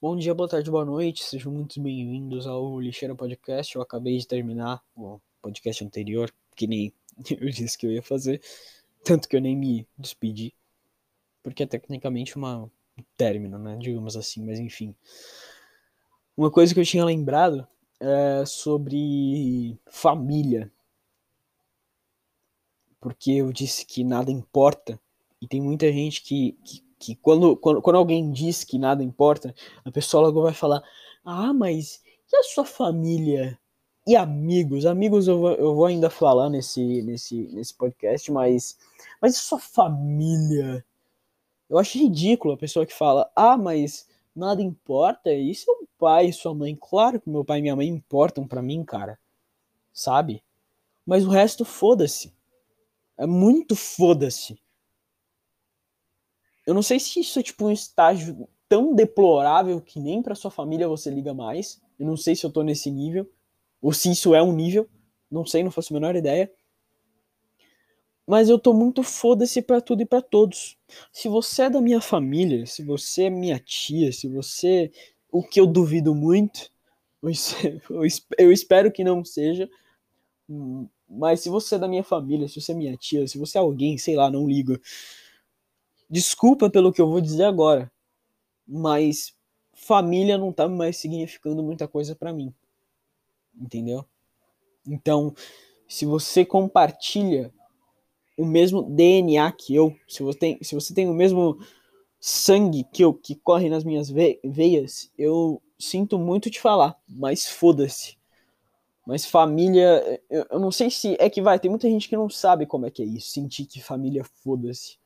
Bom dia, boa tarde, boa noite, sejam muito bem-vindos ao Lixeira Podcast. Eu acabei de terminar o podcast anterior, que nem eu disse que eu ia fazer, tanto que eu nem me despedi, porque é tecnicamente uma, um término, né? Digamos assim, mas enfim. Uma coisa que eu tinha lembrado é sobre família, porque eu disse que nada importa, e tem muita gente que, que que quando, quando, quando alguém diz que nada importa, a pessoa logo vai falar: Ah, mas e a sua família? E amigos? Amigos eu vou, eu vou ainda falar nesse, nesse, nesse podcast, mas. Mas e sua família? Eu acho ridículo a pessoa que fala: Ah, mas nada importa? E seu pai e sua mãe? Claro que meu pai e minha mãe importam para mim, cara. Sabe? Mas o resto, foda-se. É muito foda-se. Eu não sei se isso é tipo um estágio tão deplorável que nem para sua família você liga mais. Eu não sei se eu tô nesse nível ou se isso é um nível. Não sei, não faço a menor ideia. Mas eu tô muito foda-se pra tudo e para todos. Se você é da minha família, se você é minha tia, se você. O que eu duvido muito, eu espero que não seja. Mas se você é da minha família, se você é minha tia, se você é alguém, sei lá, não liga. Desculpa pelo que eu vou dizer agora, mas família não tá mais significando muita coisa para mim. Entendeu? Então, se você compartilha o mesmo DNA que eu, se você tem, se você tem o mesmo sangue que eu que corre nas minhas veias, eu sinto muito te falar, mas foda-se. Mas família, eu, eu, não sei se é que vai, tem muita gente que não sabe como é que é isso, sentir que família foda-se.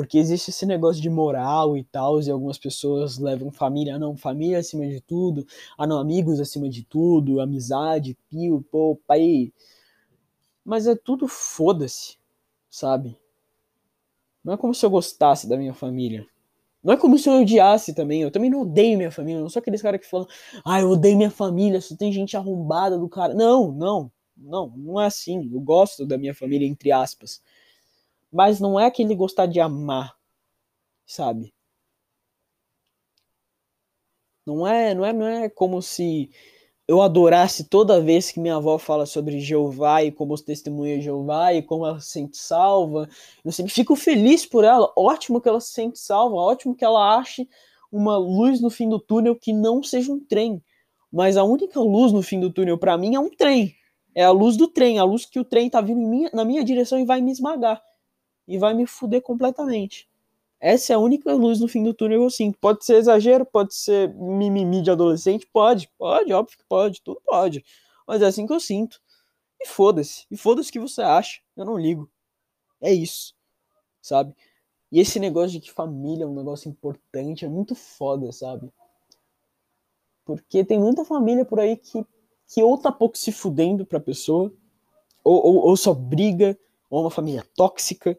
Porque existe esse negócio de moral e tal, e algumas pessoas levam família, não, família acima de tudo, ah não, amigos acima de tudo, amizade, pio, pô, pai. Mas é tudo foda-se, sabe? Não é como se eu gostasse da minha família. Não é como se eu odiasse também. Eu também não odeio minha família. Eu não sou aqueles caras que falam, ah, eu odeio minha família, só tem gente arrombada do cara. Não, não, não, não é assim. Eu gosto da minha família, entre aspas. Mas não é aquele gostar de amar, sabe? Não é, não é, não é como se eu adorasse toda vez que minha avó fala sobre Jeová e como os testemunha Jeová e como ela se sente salva. Eu sempre fico feliz por ela. Ótimo que ela se sente salva, ótimo que ela ache uma luz no fim do túnel que não seja um trem. Mas a única luz no fim do túnel para mim é um trem. É a luz do trem, a luz que o trem tá vindo minha, na minha direção e vai me esmagar e vai me fuder completamente. Essa é a única luz no fim do túnel, eu sinto. Pode ser exagero, pode ser mimimi de adolescente, pode, pode, óbvio que pode, tudo pode. Mas é assim que eu sinto. E foda-se, e foda-se o que você acha, eu não ligo. É isso, sabe? E esse negócio de que família é um negócio importante é muito foda, sabe? Porque tem muita família por aí que, que ou tá pouco se fudendo pra pessoa, ou, ou, ou só briga, ou é uma família tóxica,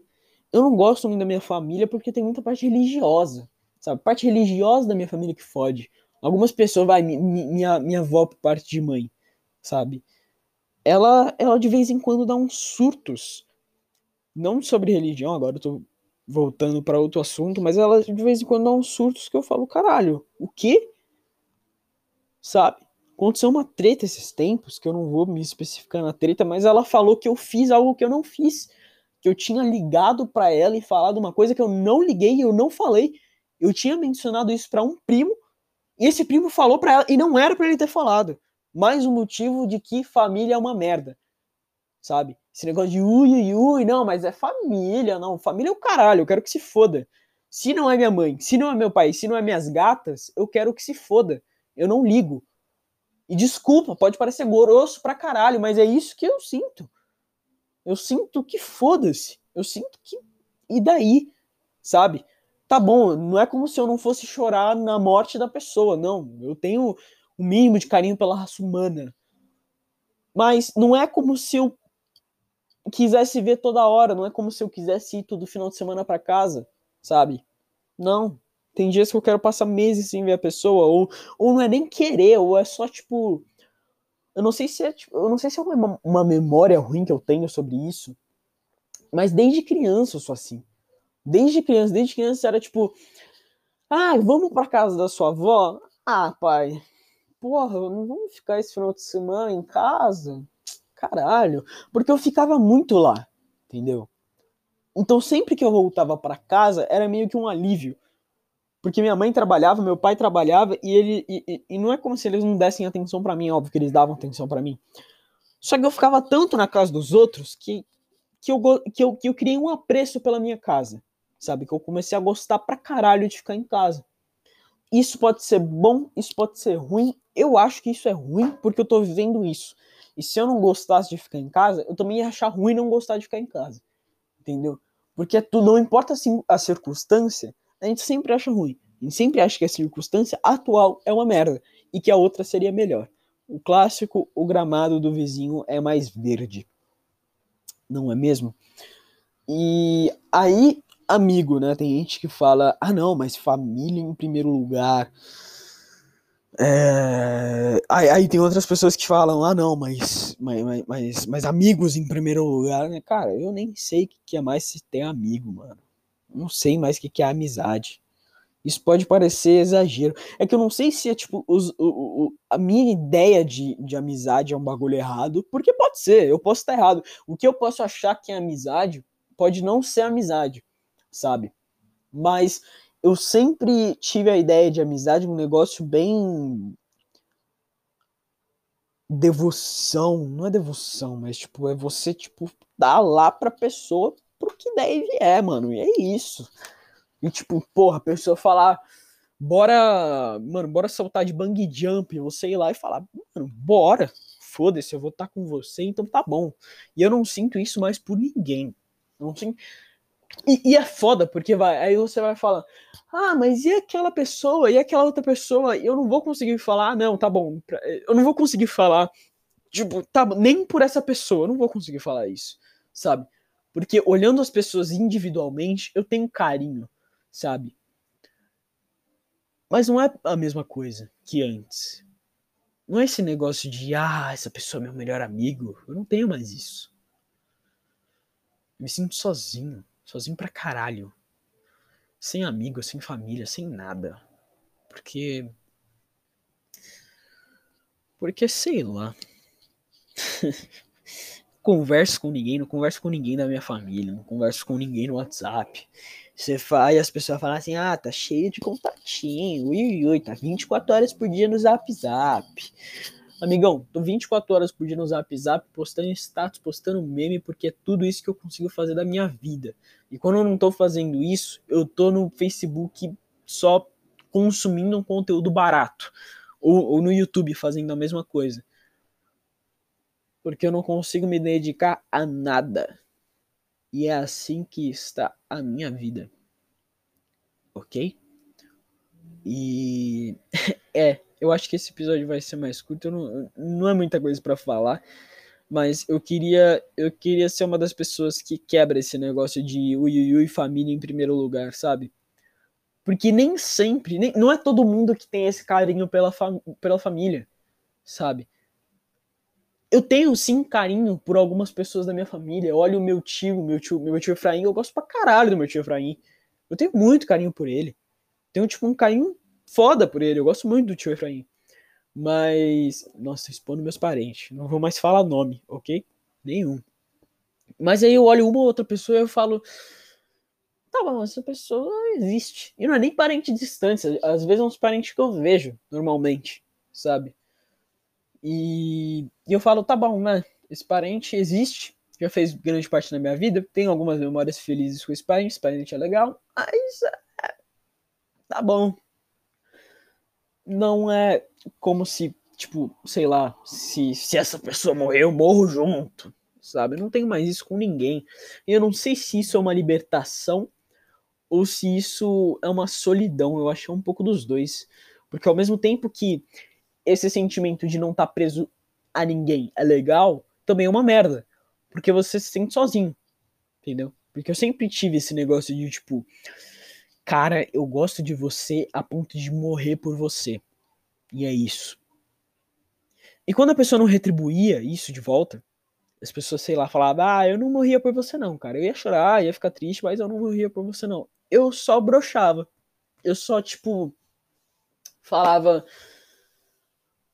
eu não gosto muito da minha família porque tem muita parte religiosa, sabe? Parte religiosa da minha família que fode. Algumas pessoas, vai, minha, minha avó por parte de mãe, sabe? Ela, ela de vez em quando dá uns surtos. Não sobre religião, agora eu tô voltando para outro assunto, mas ela de vez em quando dá uns surtos que eu falo, caralho, o quê? Sabe? Aconteceu uma treta esses tempos, que eu não vou me especificar na treta, mas ela falou que eu fiz algo que eu não fiz que eu tinha ligado para ela e falado uma coisa que eu não liguei e eu não falei. Eu tinha mencionado isso para um primo e esse primo falou para ela e não era para ele ter falado. Mais um motivo de que família é uma merda. Sabe? Esse negócio de ui, ui, ui, não, mas é família, não. Família é o caralho, eu quero que se foda. Se não é minha mãe, se não é meu pai, se não é minhas gatas, eu quero que se foda. Eu não ligo. E desculpa, pode parecer grosso pra caralho, mas é isso que eu sinto. Eu sinto que foda-se. Eu sinto que. E daí? Sabe? Tá bom, não é como se eu não fosse chorar na morte da pessoa, não. Eu tenho o mínimo de carinho pela raça humana. Mas não é como se eu quisesse ver toda hora, não é como se eu quisesse ir todo final de semana para casa, sabe? Não. Tem dias que eu quero passar meses sem ver a pessoa, ou, ou não é nem querer, ou é só tipo eu não sei se é, tipo, eu não sei se é uma, uma memória ruim que eu tenho sobre isso, mas desde criança eu sou assim. Desde criança, desde criança era tipo, Ah, vamos pra casa da sua avó? Ah, pai, porra, não vamos ficar esse final de semana em casa? Caralho, porque eu ficava muito lá, entendeu? Então sempre que eu voltava para casa era meio que um alívio. Porque minha mãe trabalhava, meu pai trabalhava e ele e, e não é como se eles não dessem atenção para mim, óbvio que eles davam atenção para mim. Só que eu ficava tanto na casa dos outros que que eu, que eu, que eu criei um apreço pela minha casa, sabe? Que eu comecei a gostar pra caralho de ficar em casa. Isso pode ser bom, isso pode ser ruim. Eu acho que isso é ruim porque eu tô vivendo isso. E se eu não gostasse de ficar em casa, eu também ia achar ruim não gostar de ficar em casa. Entendeu? Porque tu não importa assim, a circunstância, a gente sempre acha ruim. A gente sempre acha que a circunstância atual é uma merda e que a outra seria melhor. O clássico, o gramado do vizinho é mais verde não é mesmo? E aí, amigo, né? Tem gente que fala, ah não, mas família em primeiro lugar. É... Aí, aí, tem outras pessoas que falam, ah não, mas, mas, mas, mas amigos em primeiro lugar, né? Cara, eu nem sei o que é mais se ter amigo, mano. Não sei mais o que é amizade. Isso pode parecer exagero. É que eu não sei se é tipo os, o, o, a minha ideia de, de amizade é um bagulho errado, porque pode ser, eu posso estar errado. O que eu posso achar que é amizade pode não ser amizade, sabe? Mas eu sempre tive a ideia de amizade um negócio bem devoção, não é devoção, mas tipo é você tipo dar lá pra pessoa pro que deve é, mano. E é isso. E tipo, porra, a pessoa falar, bora, mano, bora saltar de bang jump, você ir lá e falar, mano, bora, foda-se, eu vou estar tá com você, então tá bom. E eu não sinto isso mais por ninguém. não sinto. E, e, é foda, porque vai, aí você vai falar, ah, mas e aquela pessoa, e aquela outra pessoa? Eu não vou conseguir falar, ah, não, tá bom, eu não vou conseguir falar, tipo, tá, nem por essa pessoa, eu não vou conseguir falar isso, sabe? Porque olhando as pessoas individualmente, eu tenho carinho sabe? Mas não é a mesma coisa que antes. Não é esse negócio de, ah, essa pessoa é meu melhor amigo. Eu não tenho mais isso. Eu me sinto sozinho. Sozinho pra caralho. Sem amigo, sem família, sem nada. Porque. Porque sei lá. converso com ninguém, não converso com ninguém da minha família, não converso com ninguém no WhatsApp. Você faz, as pessoas falam assim: ah, tá cheio de contatinho, ui, ui, tá 24 horas por dia no Zap Zap. Amigão, tô 24 horas por dia no Zap Zap, postando status, postando meme, porque é tudo isso que eu consigo fazer da minha vida. E quando eu não tô fazendo isso, eu tô no Facebook só consumindo um conteúdo barato. Ou, ou no YouTube fazendo a mesma coisa. Porque eu não consigo me dedicar a nada. E é assim que está a minha vida. Ok? E é, eu acho que esse episódio vai ser mais curto. Não, não é muita coisa para falar, mas eu queria eu queria ser uma das pessoas que quebra esse negócio de ui, e família em primeiro lugar, sabe? Porque nem sempre, nem, não é todo mundo que tem esse carinho pela, fam, pela família, sabe? Eu tenho sim carinho por algumas pessoas da minha família. Olha o meu tio, meu tio, meu tio Efraim, eu gosto pra caralho do meu tio Efraim. Eu tenho muito carinho por ele. Tenho, tipo, um carinho foda por ele. Eu gosto muito do tio Efraim. Mas. Nossa, expondo meus parentes. Não vou mais falar nome, ok? Nenhum. Mas aí eu olho uma ou outra pessoa e eu falo. Tá bom, essa pessoa existe. E não é nem parente distante. Às vezes é uns parentes que eu vejo normalmente, sabe? E, eu falo, tá bom, né? Esse parente existe, já fez grande parte da minha vida, tenho algumas memórias felizes com esse parente, esse parente é legal, mas é, tá bom. Não é como se, tipo, sei lá, se, se essa pessoa morrer, eu morro junto, sabe? Não tenho mais isso com ninguém. E eu não sei se isso é uma libertação ou se isso é uma solidão. Eu acho é um pouco dos dois. Porque ao mesmo tempo que esse sentimento de não estar tá preso a ninguém é legal, também é uma merda. Porque você se sente sozinho. Entendeu? Porque eu sempre tive esse negócio de tipo, cara, eu gosto de você a ponto de morrer por você. E é isso. E quando a pessoa não retribuía isso de volta, as pessoas, sei lá, falavam, ah, eu não morria por você não, cara. Eu ia chorar, ia ficar triste, mas eu não morria por você não. Eu só brochava. eu só, tipo, falava,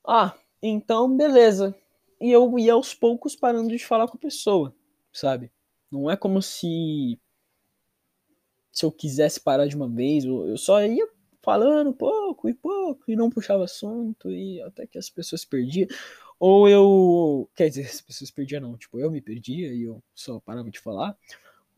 ah, então beleza. E eu ia aos poucos parando de falar com a pessoa, sabe? Não é como se se eu quisesse parar de uma vez, eu só ia falando pouco e pouco e não puxava assunto e até que as pessoas perdiam. Ou eu, quer dizer, as pessoas perdiam não, tipo, eu me perdia e eu só parava de falar.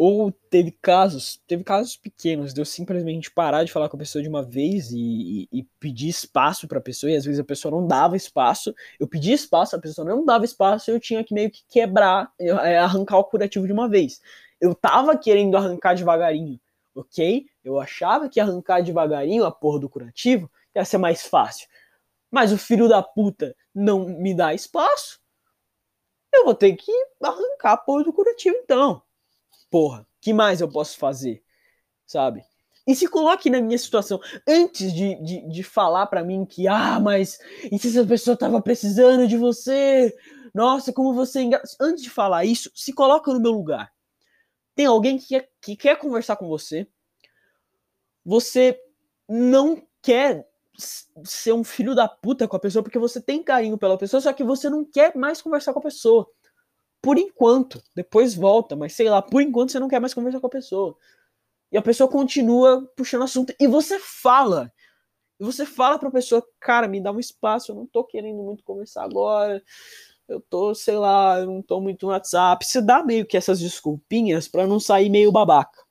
Ou teve casos, teve casos pequenos de eu simplesmente parar de falar com a pessoa de uma vez e, e, e pedir espaço para a pessoa, e às vezes a pessoa não dava espaço. Eu pedia espaço, a pessoa não dava espaço, eu tinha que meio que quebrar, é, arrancar o curativo de uma vez. Eu tava querendo arrancar devagarinho, ok? Eu achava que arrancar devagarinho a porra do curativo ia ser mais fácil. Mas o filho da puta não me dá espaço. Eu vou ter que arrancar a porra do curativo então. Porra, que mais eu posso fazer? Sabe? E se coloque na minha situação, antes de, de, de falar para mim que, ah, mas e se essa pessoa tava precisando de você? Nossa, como você. Engra... Antes de falar isso, se coloca no meu lugar. Tem alguém que quer, que quer conversar com você, você não quer ser um filho da puta com a pessoa porque você tem carinho pela pessoa, só que você não quer mais conversar com a pessoa. Por enquanto, depois volta, mas sei lá, por enquanto você não quer mais conversar com a pessoa. E a pessoa continua puxando assunto e você fala. E você fala pra pessoa, cara, me dá um espaço, eu não tô querendo muito conversar agora. Eu tô, sei lá, eu não tô muito no WhatsApp. Você dá meio que essas desculpinhas para não sair meio babaca.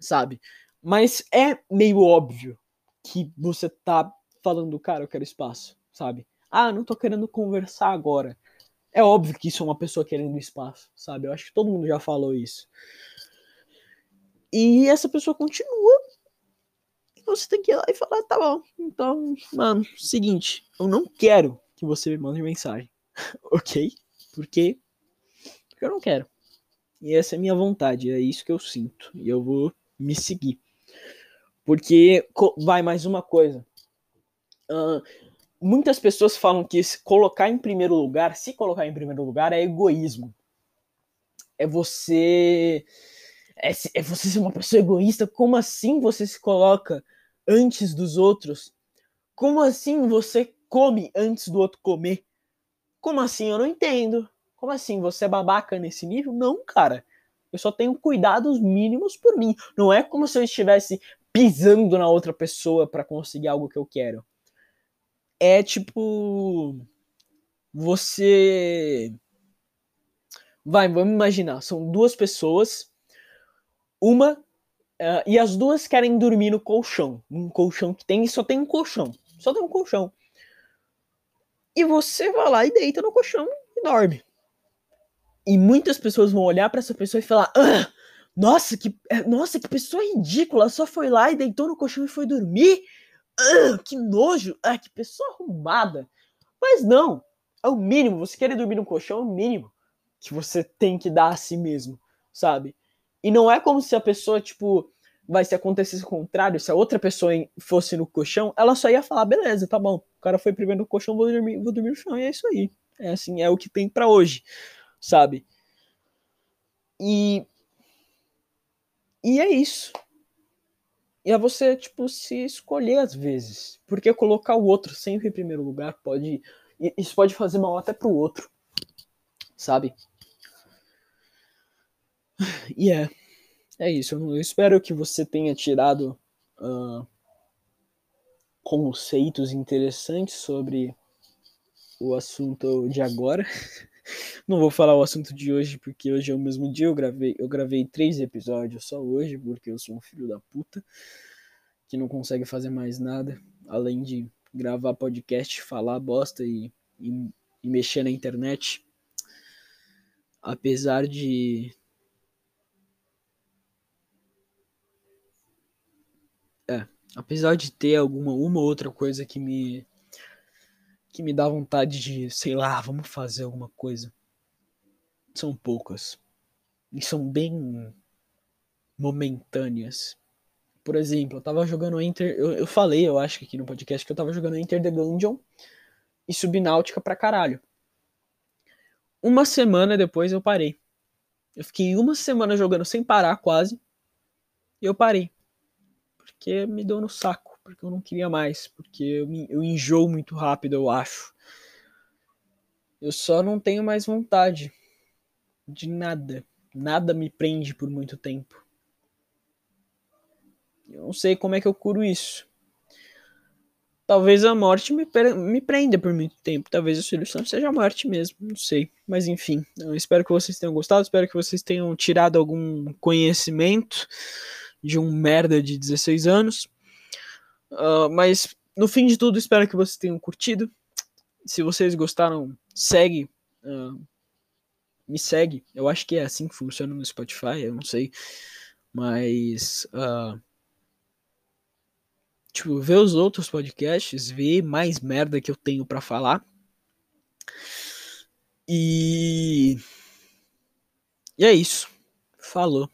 Sabe? Mas é meio óbvio que você tá falando, cara, eu quero espaço, sabe? Ah, não tô querendo conversar agora. É óbvio que isso é uma pessoa querendo espaço, sabe? Eu acho que todo mundo já falou isso. E essa pessoa continua. Você tem que ir lá e falar, tá bom. Então, mano, seguinte, eu não quero que você me mande mensagem. ok? Porque, porque eu não quero. E essa é a minha vontade, é isso que eu sinto. E eu vou me seguir. Porque vai mais uma coisa. Uh, muitas pessoas falam que se colocar em primeiro lugar, se colocar em primeiro lugar, é egoísmo. É você. É, é você ser uma pessoa egoísta. Como assim você se coloca antes dos outros? Como assim você come antes do outro comer? Como assim? Eu não entendo. Como assim? Você é babaca nesse nível? Não, cara. Eu só tenho cuidados mínimos por mim. Não é como se eu estivesse pisando na outra pessoa para conseguir algo que eu quero. É tipo. Você. Vai, vamos imaginar. São duas pessoas. Uma. Uh, e as duas querem dormir no colchão. Um colchão que tem só tem um colchão. Só tem um colchão. E você vai lá e deita no colchão e dorme. E muitas pessoas vão olhar para essa pessoa e falar: ah, nossa, que, é, nossa, que pessoa ridícula. Só foi lá e deitou no colchão e foi dormir. Que nojo. Ah, que pessoa arrumada. Mas não. É o mínimo. Você querer dormir no colchão é o mínimo que você tem que dar a si mesmo, sabe? E não é como se a pessoa, tipo, vai se acontecesse o contrário, se a outra pessoa fosse no colchão, ela só ia falar, beleza, tá bom. O cara foi primeiro no colchão, vou dormir, vou dormir no chão, e é isso aí. É assim, é o que tem para hoje, sabe? E e é isso. E é você, tipo, se escolher às vezes. Porque colocar o outro sempre em primeiro lugar pode. Isso pode fazer mal até pro outro. Sabe? E é. É isso. Eu espero que você tenha tirado uh, conceitos interessantes sobre o assunto de agora. Não vou falar o assunto de hoje, porque hoje é o mesmo dia. Eu gravei, eu gravei três episódios só hoje, porque eu sou um filho da puta que não consegue fazer mais nada além de gravar podcast, falar bosta e, e, e mexer na internet. Apesar de. É, apesar de ter alguma uma outra coisa que me que me dá vontade de, sei lá, vamos fazer alguma coisa. São poucas. E são bem momentâneas. Por exemplo, eu tava jogando Enter. Eu, eu falei, eu acho que aqui no podcast, que eu tava jogando Enter the Gungeon e Subnáutica pra caralho. Uma semana depois eu parei. Eu fiquei uma semana jogando sem parar quase. E eu parei. Porque me deu no saco, porque eu não queria mais, porque eu, me, eu enjoo muito rápido, eu acho. Eu só não tenho mais vontade de nada. Nada me prende por muito tempo. Eu não sei como é que eu curo isso. Talvez a morte me, me prenda por muito tempo. Talvez a solução seja a morte mesmo. Não sei. Mas enfim. Espero que vocês tenham gostado. Espero que vocês tenham tirado algum conhecimento de um merda de 16 anos. Uh, mas no fim de tudo, espero que vocês tenham curtido. Se vocês gostaram, segue. Uh, me segue. Eu acho que é assim que funciona no Spotify. Eu não sei. Mas. Uh, tipo, ver os outros podcasts, ver mais merda que eu tenho para falar. E. E é isso. Falou.